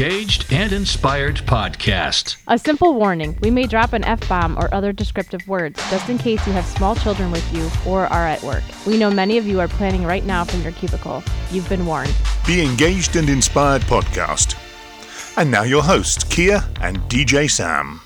Be Engaged and Inspired podcast. A simple warning we may drop an F bomb or other descriptive words just in case you have small children with you or are at work. We know many of you are planning right now from your cubicle. You've been warned. Be Engaged and Inspired podcast. And now your hosts, Kia and DJ Sam.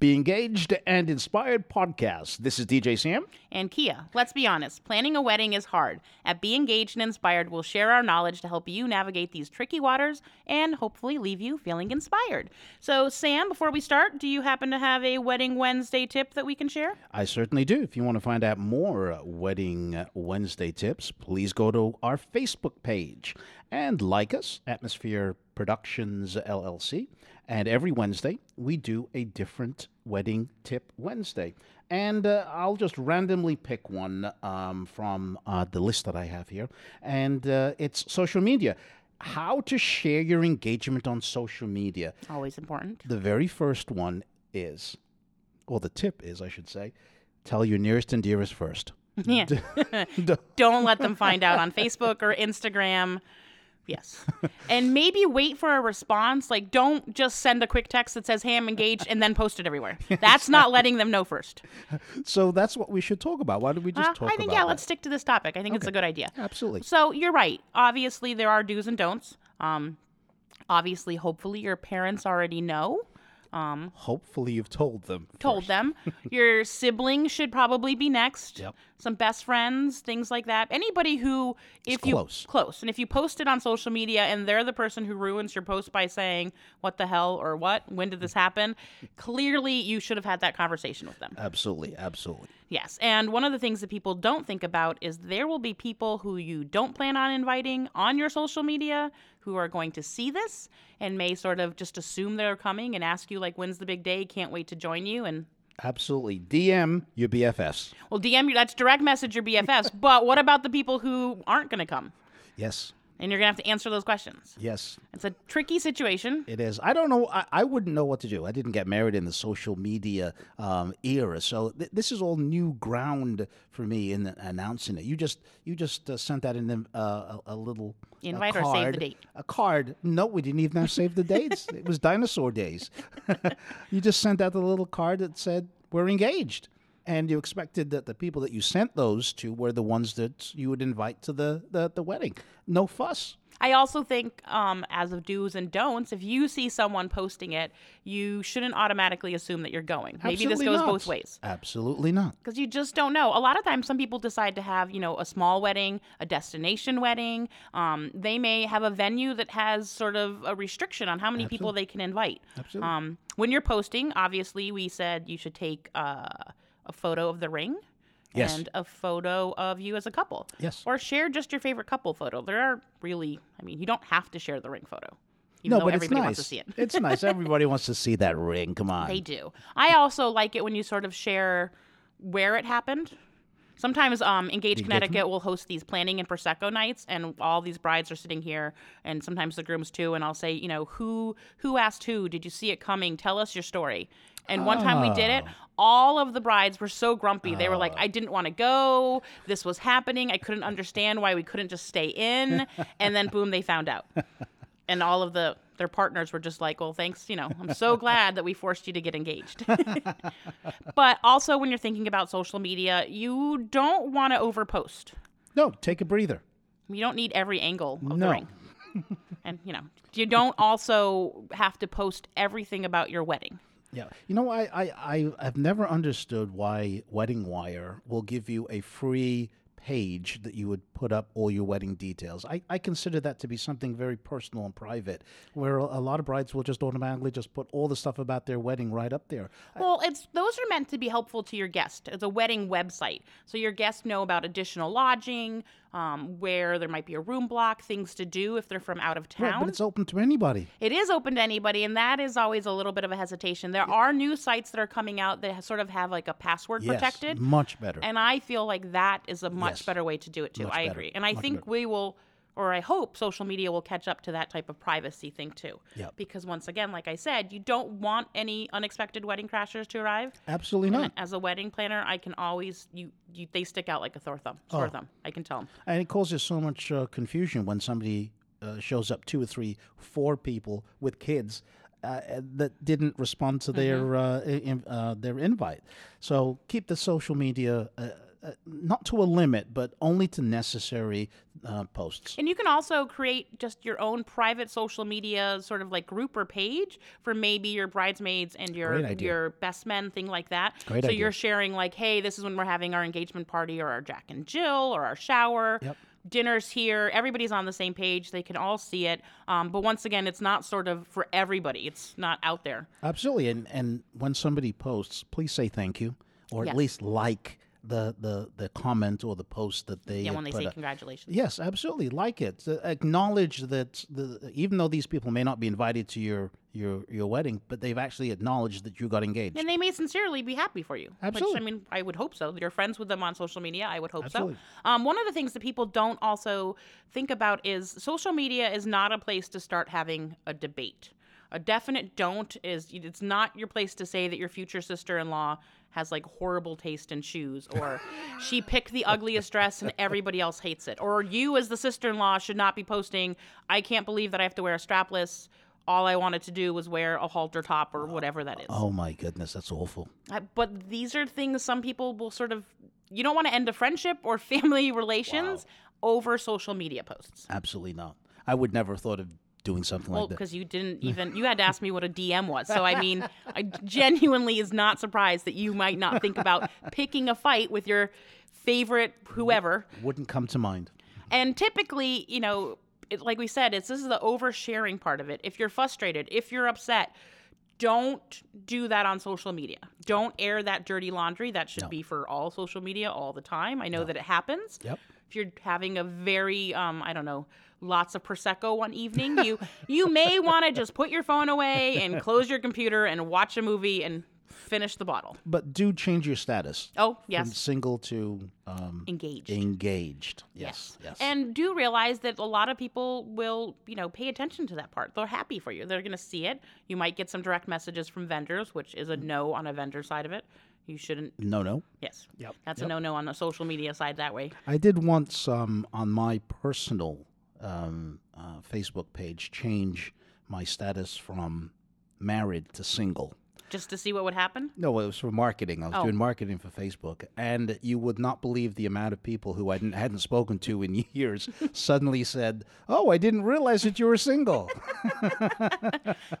Be Engaged and Inspired podcast. This is DJ Sam. And Kia, let's be honest, planning a wedding is hard. At Be Engaged and Inspired, we'll share our knowledge to help you navigate these tricky waters and hopefully leave you feeling inspired. So, Sam, before we start, do you happen to have a Wedding Wednesday tip that we can share? I certainly do. If you want to find out more uh, Wedding uh, Wednesday tips, please go to our Facebook page and like us, Atmosphere Productions LLC. And every Wednesday, we do a different wedding tip Wednesday. And uh, I'll just randomly pick one um, from uh, the list that I have here. And uh, it's social media. How to share your engagement on social media. Always important. The very first one is, or the tip is, I should say, tell your nearest and dearest first. Yeah. Don't let them find out on Facebook or Instagram. Yes. and maybe wait for a response. Like, don't just send a quick text that says, hey, I'm engaged, and then post it everywhere. That's not letting them know first. So that's what we should talk about. Why don't we just Uh, talk I think, about yeah, that? let's stick to this topic. I think it's a good idea. Absolutely. So you're right. Obviously, there are do's and don'ts. Um, obviously, hopefully, your parents already know. Um, Hopefully you've told them. told first. them. Your siblings should probably be next. Yep. Some best friends, things like that. Anybody who, if you close. close, and if you post it on social media and they're the person who ruins your post by saying "What the hell" or "What? When did this happen?" Clearly, you should have had that conversation with them. Absolutely, absolutely. Yes. And one of the things that people don't think about is there will be people who you don't plan on inviting on your social media who are going to see this and may sort of just assume they're coming and ask you, like, when's the big day? Can't wait to join you. And Absolutely. DM your BFFs. well, DM you, that's direct message your BFFs. but what about the people who aren't going to come? Yes. And you're going to have to answer those questions. Yes, It's a tricky situation. it is. I don't know. I, I wouldn't know what to do. I didn't get married in the social media um, era, so th- this is all new ground for me in announcing it. You just you just uh, sent that in uh, a, a little a Invite or save the date? A card. No, we didn't even have save the dates. it was dinosaur days. you just sent out a little card that said we're engaged. And you expected that the people that you sent those to were the ones that you would invite to the, the, the wedding. No fuss. I also think, um, as of do's and don'ts, if you see someone posting it, you shouldn't automatically assume that you're going. Absolutely Maybe this goes not. both ways. Absolutely not. because you just don't know. A lot of times, some people decide to have, you know, a small wedding, a destination wedding. Um, they may have a venue that has sort of a restriction on how many people they can invite. Absolutely. Um, when you're posting, obviously, we said you should take uh, a photo of the ring. Yes. And a photo of you as a couple. Yes. Or share just your favorite couple photo. There are really, I mean, you don't have to share the ring photo. Even no, but everybody it's nice. wants to see it. it's nice. Everybody wants to see that ring. Come on. They do. I also like it when you sort of share where it happened. Sometimes um, Engaged Connecticut will host these planning and prosecco nights, and all these brides are sitting here, and sometimes the grooms too. And I'll say, you know, who who asked who? Did you see it coming? Tell us your story. And one time we did it, all of the brides were so grumpy. They were like, I didn't want to go. This was happening. I couldn't understand why we couldn't just stay in. And then boom, they found out and all of the their partners were just like, "Well, thanks, you know, I'm so glad that we forced you to get engaged." but also when you're thinking about social media, you don't want to overpost. No, take a breather. You don't need every angle of the ring. and, you know, you don't also have to post everything about your wedding. Yeah. You know, I, I, I have never understood why Wedding Wire will give you a free page that you would put up all your wedding details. I, I consider that to be something very personal and private, where a, lot of brides will just automatically just put all the stuff about their wedding right up there. Well, it's those are meant to be helpful to your guest. It's a wedding website, so your guests know about additional lodging, um, where there might be a room block, things to do if they're from out of Right, town. but it's open to anybody. It is open to anybody, and that is always a little bit of a hesitation. There are new sites that are coming out that sort of have like a password Yes, protected, much better. and I feel like that is a much Yes. better way to do it too. Much I better, agree, and I much think better. we will, or I hope social media will catch up to that type of privacy thing too. Yep. Because once again, like I said, you don't want any unexpected wedding crashers to arrive. Absolutely And not. as a wedding planner, I can always you, you they stick out like a sore thumb. Sore Oh. thumb. I can tell them. And it causes so much uh, confusion when somebody uh, shows up two or three, four people with kids. Uh, that didn't respond to their uh, in, uh, their invite. So keep the social media uh, not to a limit, but only to necessary uh, posts. And you can also create just your own private social media sort of like group or page for maybe your bridesmaids and your your best men, thing like that. Great so idea. you're sharing like, hey, this is when we're having our engagement party or our Jack and Jill or our shower. Yep. Dinner's here. Everybody's on the same page. They can all see it. Um, but once again, it's not sort of for everybody. It's not out there. Absolutely, and and when somebody posts, please say thank you, or Yes. at least like the the the comment or the post that they Yeah, when they say congratulations. Yes, absolutely. Like it. Acknowledge that the even though these people may not be invited to your your your wedding, but they've actually acknowledged that you got engaged. And they may sincerely be happy for you. Absolutely. Which, I mean, I would hope so. You're friends with them on social media. I would hope Absolutely. so. Um, one of the things that people don't also think about is social media is not a place to start having a debate. A definite don't is it's not your place to say that your future sister-in-law has like horrible taste in shoes or she picked the ugliest dress and everybody else hates it or you as the sister-in-law should not be posting I can't believe that I have to wear a strapless all I wanted to do was wear a halter top or whatever that is. oh my goodness, that's awful. But these are things some people will sort of you don't want to end a friendship or family relations over social media posts Absolutely not. I would never have thought of doing something well like that. because you didn't even you had to ask me what a dm was so i mean i genuinely is not surprised that you might not think about picking a fight with your favorite whoever Wouldn't come to mind. and typically, you know, it, like we said, it's this is the oversharing part of it. If you're frustrated, if you're upset, don't do that on social media. Don't air that dirty laundry. That should be for all social media all the time. I know that it happens. Yep. If you're having a very, um, I don't know, lots of prosecco one evening, you you may want to just put your phone away and close your computer and watch a movie and finish the bottle. But do change your status Oh yes. from single to um, engaged. engaged. Yes, yes. And do realize that a lot of people will, you know, pay attention to that part. They're happy for you. They're going to see it. You might get some direct messages from vendors, which is a no on a vendor side of it. You shouldn't. no, no. Yes. Yep. That's a no no on the social media side that way. I did once um, on my personal um, uh, Facebook page change my status from married to single. Just to see what would happen. No, it was for marketing. I was Oh. doing marketing for Facebook, and you would not believe the amount of people who I hadn't, hadn't spoken to in years suddenly said, "Oh, I didn't realize that you were single."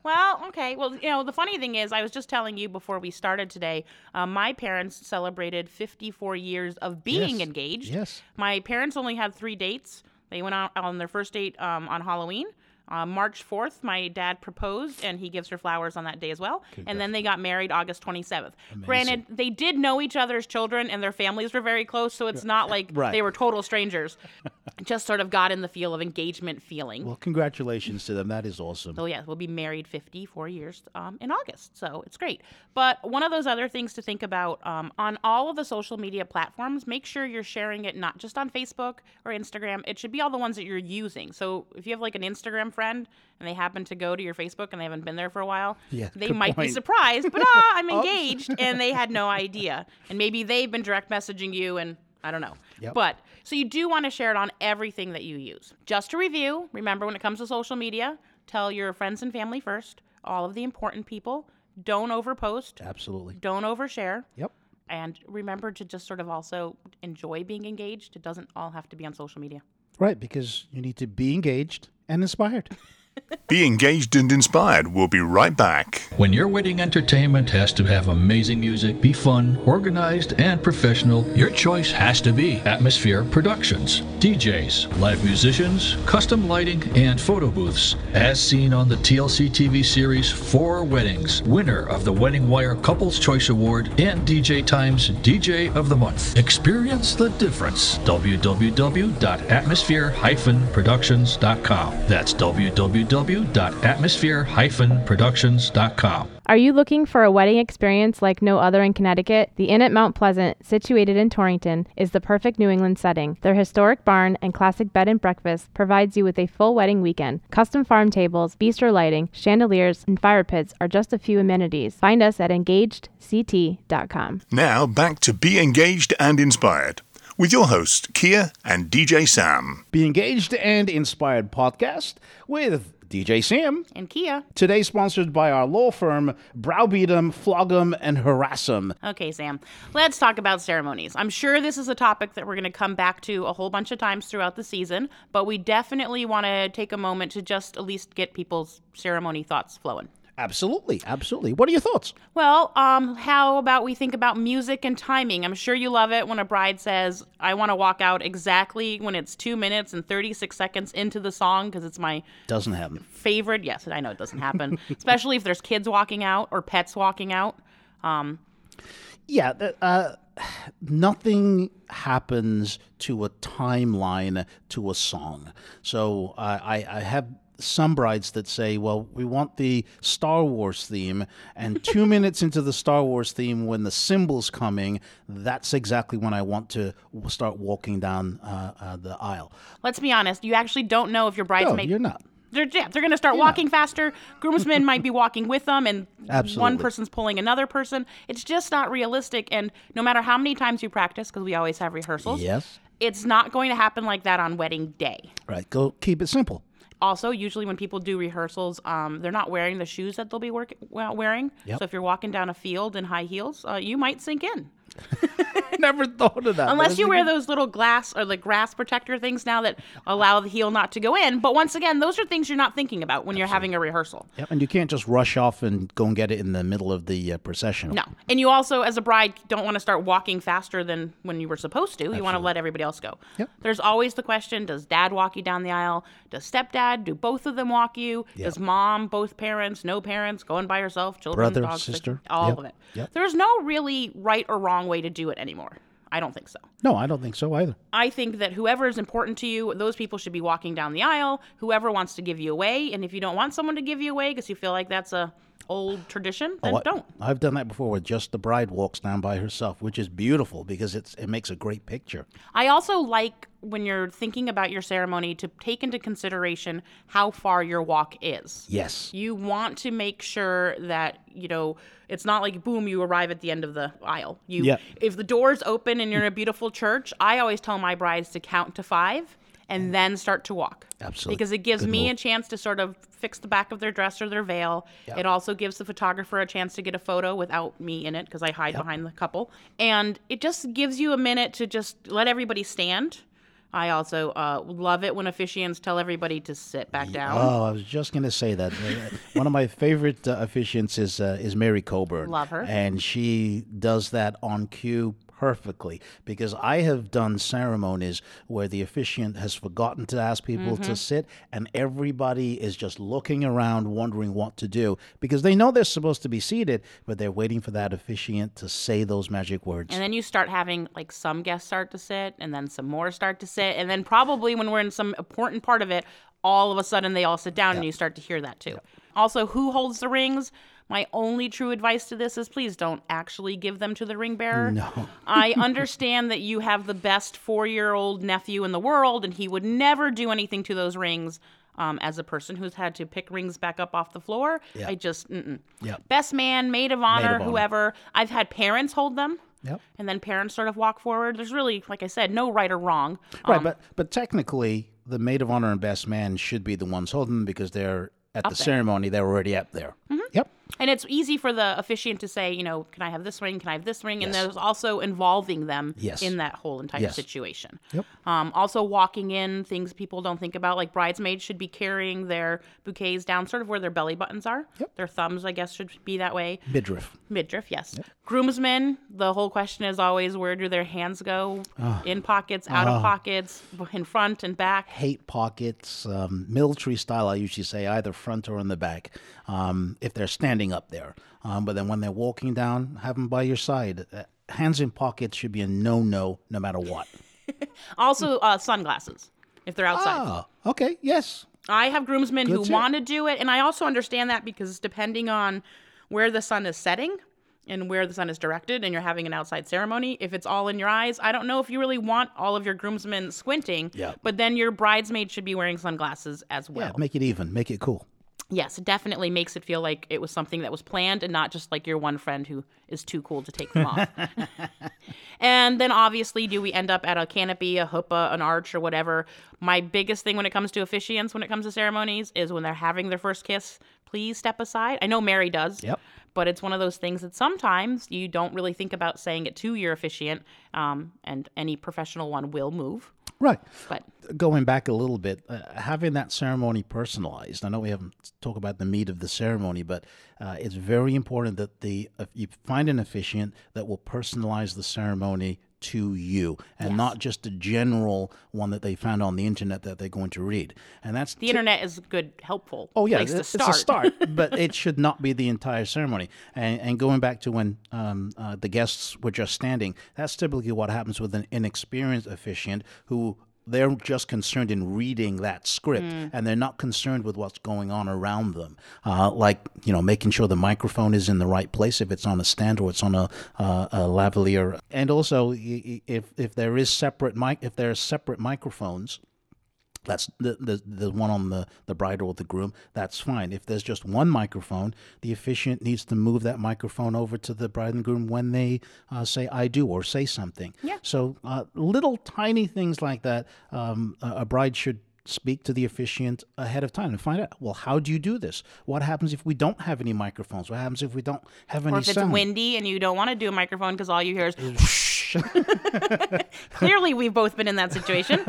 Well, okay. Well, you know, the funny thing is, I was just telling you before we started today, uh, my parents celebrated 54 years of being Yes. engaged. Yes. My parents only had three dates. They went out on their first date um, on Halloween. Uh, March 4th, my dad proposed, and he gives her flowers on that day as well. And then they got married August 27th. Granted, they did know each other's children, and their families were very close, so it's not like Right. they were total strangers. Just sort of got in the feel of engagement feeling. well, congratulations to them. That is awesome. So yeah, we'll be married 54 years um, in August, so it's great. But one of those other things to think about um, on all of the social media platforms, make sure you're sharing it not just on Facebook or Instagram. It should be all the ones that you're using. So if you have like an Instagram friend and they happen to go to your Facebook and they haven't been there for a while, Yeah, they might be surprised. But ah, I'm engaged, and they had no idea, and maybe they've been direct messaging you and. I don't know. Yep. But so you do want to share it on everything that you use. Just to review, remember when it comes to social media, tell your friends and family first, all of the important people. Don't overpost, Absolutely. don't overshare, Yep. and remember to just sort of also enjoy being engaged. It doesn't all have to be on social media. Right, because you need to be engaged and inspired. Be engaged and inspired. We'll be right back. When your wedding entertainment has to have amazing music, be fun, organized, and professional, your choice has to be Atmosphere Productions. DJs, live musicians, custom lighting, and photo booths. As seen on the TLC TV series Four Weddings, winner of the Wedding Wire Couples Choice Award and DJ Times DJ of the Month. Experience the difference. www.atmosphere-productions.com. That's www.atmosphere-productions.com. Are you looking for a wedding experience like no other in Connecticut? The Inn at Mount Pleasant, situated in Torrington, is the perfect New England setting. Their historic barn and classic bed and breakfast provides you with a full wedding weekend. Custom farm tables, bistro lighting, chandeliers, and fire pits are just a few amenities. Find us at engagedct.com. Now back to Be Engaged and Inspired with your host, Kia and DJ Sam. Be engaged and inspired podcast with DJ Sam. And Kia. Today sponsored by our law firm, Browbeat 'em, Flog 'em, and Harass 'em. Okay, Sam. Let's talk about ceremonies. I'm sure this is a topic that we're going to come back to a whole bunch of times throughout the season, but we definitely want to take a moment to just at least get people's ceremony thoughts flowing. Absolutely, absolutely. What are your thoughts? Well, um, how about we think about music and timing? I'm sure you love it when a bride says, I want to walk out exactly when it's two minutes and 36 seconds into the song because it's my Doesn't happen. favorite. Yes, I know it doesn't happen, especially if there's kids walking out or pets walking out. Um, Yeah, uh, nothing happens to a timeline to a song. So I, I, I have some brides that say, well, we want the Star Wars theme, and two minutes into the Star Wars theme, when the cymbals coming, that's exactly when I want to start walking down uh, uh, the aisle. let's be honest, you actually don't know if your No, bridesmaid. you're not. They're, yeah, they're going to start walking faster. Groomsmen might be walking with them, and one person's pulling another person. It's just not realistic. And no matter how many times you practice, because we always have rehearsals, Yes. it's not going to happen like that on wedding day. Right. Go keep it simple. Also, usually when people do rehearsals, um, they're not wearing the shoes that they'll be work- wearing. Yep. So if you're walking down a field in high heels, uh, you might sink in. Never thought of that. Unless you wear those little glass or like grass protector things now that allow the heel not to go in. But once again, those are things you're not thinking about when you're having a rehearsal. Yep, and you can't just rush off and go and get it in the middle of the uh, procession. No. And you also, as a bride, don't want to start walking faster than when you were supposed to. You want to let everybody else go. Yep. There's always the question does dad walk you down the aisle? Does stepdad? Do both of them walk you? Does mom, both parents, no parents, going by yourself, children, Brother, dogs, sister? all Yep. of it? Yep. There's no really right or wrong way to do it anymore. I don't think so. No, I don't think so either. I think that whoever is important to you, those people should be walking down the aisle. Whoever wants to give you away, and if you don't want someone to give you away because you feel like that's a old tradition, then Oh, I- don't. I've done that before where just the bride walks down by herself, which is beautiful because it's it makes a great picture. I also like when you're thinking about your ceremony to take into consideration how far your walk is. Yes. You want to make sure that, you know, it's not like boom, you arrive at the end of the aisle. You Yeah. if the door's open and you're in a beautiful church, I always tell my brides to count to 5 and then start to walk. Absolutely. Because it gives Good me move. a chance to sort of fix the back of their dress or their veil. It also gives the photographer a chance to get a photo without me in it because I hide behind the couple. And it just gives you a minute to just let everybody stand. I also uh, love it when officiants tell everybody to sit back down. Oh, I was just going to say that. Uh, One of my favorite uh, officiants is uh, is Mary Coburn. Love her. and she does that on cue perfectly because I have done ceremonies where the officiant has forgotten to ask people Mm-hmm. to sit, and everybody is just looking around, wondering what to do because they know they're supposed to be seated, but they're waiting for that officiant to say those magic words. And then you start having like some guests start to sit, and then some more start to sit, and then probably when we're in some important part of it, all of a sudden they all sit down, and you start to hear that too. Also, who holds the rings? My only true advice to this is please don't actually give them to the ring bearer. No. I understand that you have the best four year old nephew in the world, and he would never do anything to those rings. Um, as a person who's had to pick rings back up off the floor, I just, mm-mm. Yep. best man, maid of honor, of honor. whoever. I've had parents hold them Yep. and then parents sort of walk forward. There's really, like I said, no right or wrong. Right, Um, but but technically, the maid of honor and best man should be the ones holding them because they're at the there. Mm-hmm. ceremony. They're already up there. Yep. And it's easy for the officiant to say, you know, can I have this ring? Can I have this ring? And Yes. there's also involving them Yes. in that whole entire Yes. situation. Yep. Um, also, walking in, things people don't think about, like bridesmaids should be carrying their bouquets down sort of where their belly buttons are. Yep. Their thumbs, I guess, should be that way. Midriff. Midriff, yes. Groomsmen, the whole question is always where do their hands go? In pockets, out of pockets, in front and back. Hate pockets, um, military style. I usually say either front or in the back. Um, if they're standing up there, um, but then when they're walking down, have them by your side. Uh, hands in pockets should be a no-no, no matter what. Also, uh, sunglasses if they're outside. Ah, okay, yes, I have groomsmen who tip. want to do it, and I also understand that because depending on where the sun is setting and where the sun is directed, and you're having an outside ceremony, if it's all in your eyes, I don't know if you really want all of your groomsmen squinting. Yeah. But then your bridesmaid should be wearing sunglasses as well. yeah. Make it even. Make it cool. Yes, it definitely makes it feel like it was something that was planned and not just like your one friend who is too cool to take them off. and then obviously, do we end up at a canopy, a huppah, an arch, or whatever? My biggest thing when it comes to officiants, when it comes to ceremonies, is when they're having their first kiss, please step aside. I know Mary does. Yep. But it's one of those things that sometimes you don't really think about saying it to your officiant, um, and any professional one will move. Right. But Going back a little bit, uh, having that ceremony personalized. I know we haven't talked about the meat of the ceremony, but uh, it's very important that the if you find an officiant that will personalize the ceremony to you, and not just a general one that they found on the internet that they're going to read. And that's the internet is good, helpful Oh yeah, place to it's a start, but it should not be the entire ceremony. And, and going back to when um, uh, the guests were just standing, that's typically what happens with an inexperienced officiant who they're just concerned in reading that script, and they're not concerned with what's going on around them, uh, like you know making sure the microphone is in the right place if it's on a stand or it's on a, uh, a lavalier, and also if if there is separate mic if there are separate microphones that's the, the the one on the the bride or the groom. That's fine. If there's just one microphone, the officiant needs to move that microphone over to the bride and groom when they uh, say "I do" or say something. Yeah. So uh, little tiny things like that, um, a, bride should speak to the officiant ahead of time and find out. Well, how do you do this? What happens if we don't have any microphones? What happens if we don't have any Or if it's sound? windy and you don't want to do a microphone because all you hear is clearly we've both been in that situation.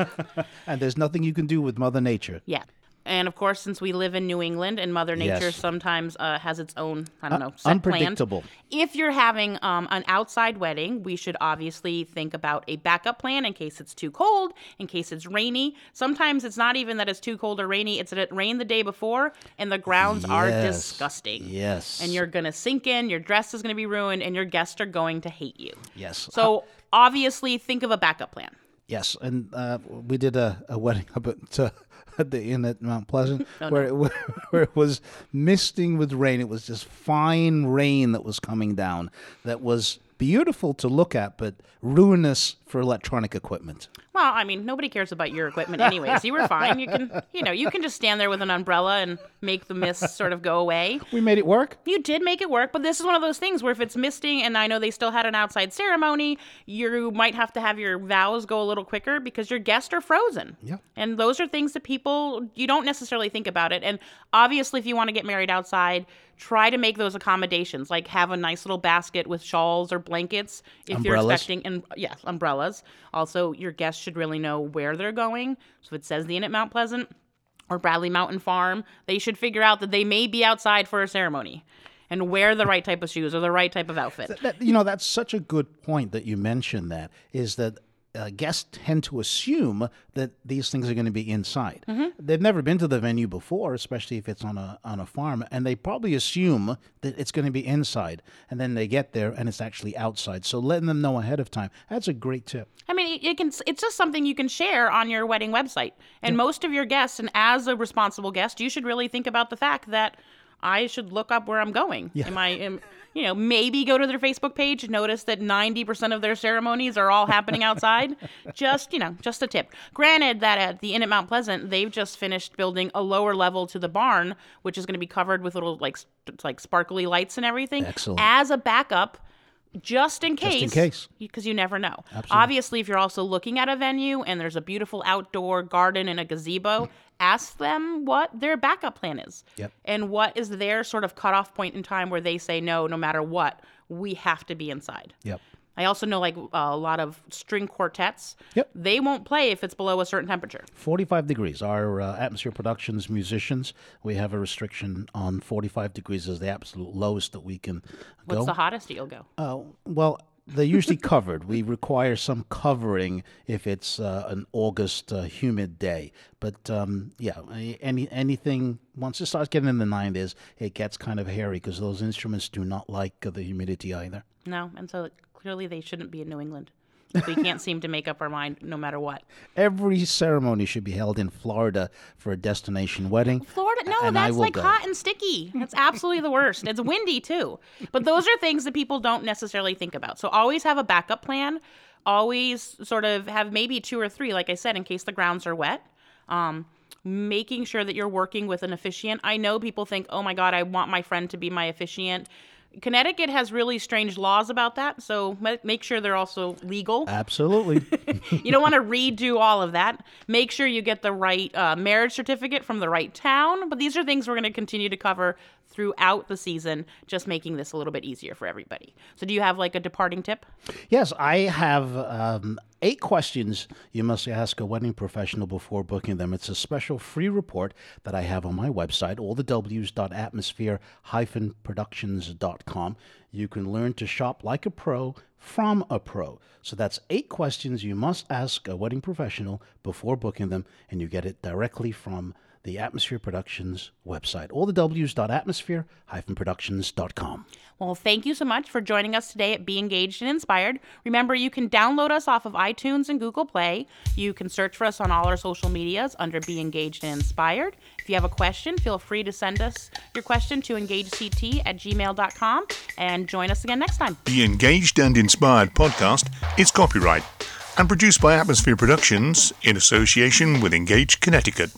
and there's nothing you can do with Mother Nature. Yeah. And of course, since we live in New England and Mother Nature Yes. sometimes uh, has its own, I don't know, set unpredictable. Plan. If you're having um, an outside wedding, we should obviously think about a backup plan in case it's too cold, in case it's rainy. Sometimes it's not even that it's too cold or rainy, it's that it rained the day before and the grounds are disgusting. Yes. And you're going to sink in, your dress is going to be ruined, and your guests are going to hate you. yes. So obviously, think of a backup plan. Yes, and uh, we did a, a wedding up at, uh, at the inn at Mount Pleasant where, it, where it was misting with rain. It was just fine rain that was coming down that was beautiful to look at, but ruinous for electronic equipment. Well, I mean, nobody cares about your equipment anyways. You were fine. You can, you know, you can just stand there with an umbrella and make the mist sort of go away. We made it work. You did make it work, but this is one of those things where if it's misting and I know they still had an outside ceremony, you might have to have your vows go a little quicker because your guests are frozen. Yeah. And those are things that people you don't necessarily think about it. And obviously if you want to get married outside, try to make those accommodations. Like have a nice little basket with shawls or blankets if you're expecting and yes, umbrellas. Also, your guests should really know where they're going. So if it says the Inn at Mount Pleasant or Bradley Mountain Farm, they should figure out that they may be outside for a ceremony and wear the right type of shoes or the right type of outfit. That, you know, that's such a good point that you mentioned that is that uh, guests tend to assume that these things are going to be inside. They've never been to the venue before, especially if it's on a on a farm, and they probably assume that it's going to be inside. And then they get there and it's actually outside. So letting them know ahead of time that's a great tip. I mean, it, it can. It's just something you can share on your wedding website. And most of your guests, and as a responsible guest, you should really think about the fact that I should look up where I'm going. Yeah. Am I? Am, you know, maybe go to their Facebook page. Notice that 90% of their ceremonies are all happening outside. just you know, just a tip. Granted that at the Inn at Mount Pleasant, they've just finished building a lower level to the barn, which is going to be covered with little like like sparkly lights and everything. Excellent. As a backup. Just in case. Just in case. Because you never know. Absolutely. Obviously, if you're also looking at a venue and there's a beautiful outdoor garden and a gazebo, ask them what their backup plan is. Yep. And what is their sort of cutoff point in time where they say, no, no matter what, we have to be inside. Yep. I also know like a lot of string quartets. Yep. They won't play if it's below a certain temperature. 45 degrees. Our uh, Atmosphere Productions musicians, we have a restriction on 45 degrees as the absolute lowest that we can go. What's the hottest you'll go? Uh, well, they're usually covered. We require some covering if it's uh, an August uh, humid day. But um, yeah, any anything once it starts getting in the 90s, it gets kind of hairy because those instruments do not like uh, the humidity either. No. And so clearly they shouldn't be in New England. We can't seem to make up our mind no matter what. Every ceremony should be held in Florida for a destination wedding. Florida, no, that's like go. hot and sticky. That's absolutely the worst. It's windy too. But those are things that people don't necessarily think about. So always have a backup plan. Always sort of have maybe two or three, like I said, in case the grounds are wet. Um, making sure that you're working with an officiant. I know people think, oh my God, I want my friend to be my officiant. Connecticut has really strange laws about that, so make sure they're also legal. Absolutely. you don't want to redo all of that. Make sure you get the right uh, marriage certificate from the right town. But these are things we're going to continue to cover throughout the season, just making this a little bit easier for everybody. So, do you have like a departing tip? Yes, I have um, eight questions you must ask a wedding professional before booking them. It's a special free report that I have on my website, allthews.atmosphere-productions.com. You can learn to shop like a pro from a pro. So that's eight questions you must ask a wedding professional before booking them, and you get it directly from the Atmosphere Productions website. All the W's.atmosphere-productions.com. Well, thank you so much for joining us today at Be Engaged and Inspired. Remember, you can download us off of iTunes and Google Play. You can search for us on all our social medias under Be Engaged and Inspired. If you have a question, feel free to send us your question to engagedct at gmail.com and join us again next time. The Engaged and Inspired podcast is copyright and produced by Atmosphere Productions in association with Engaged Connecticut.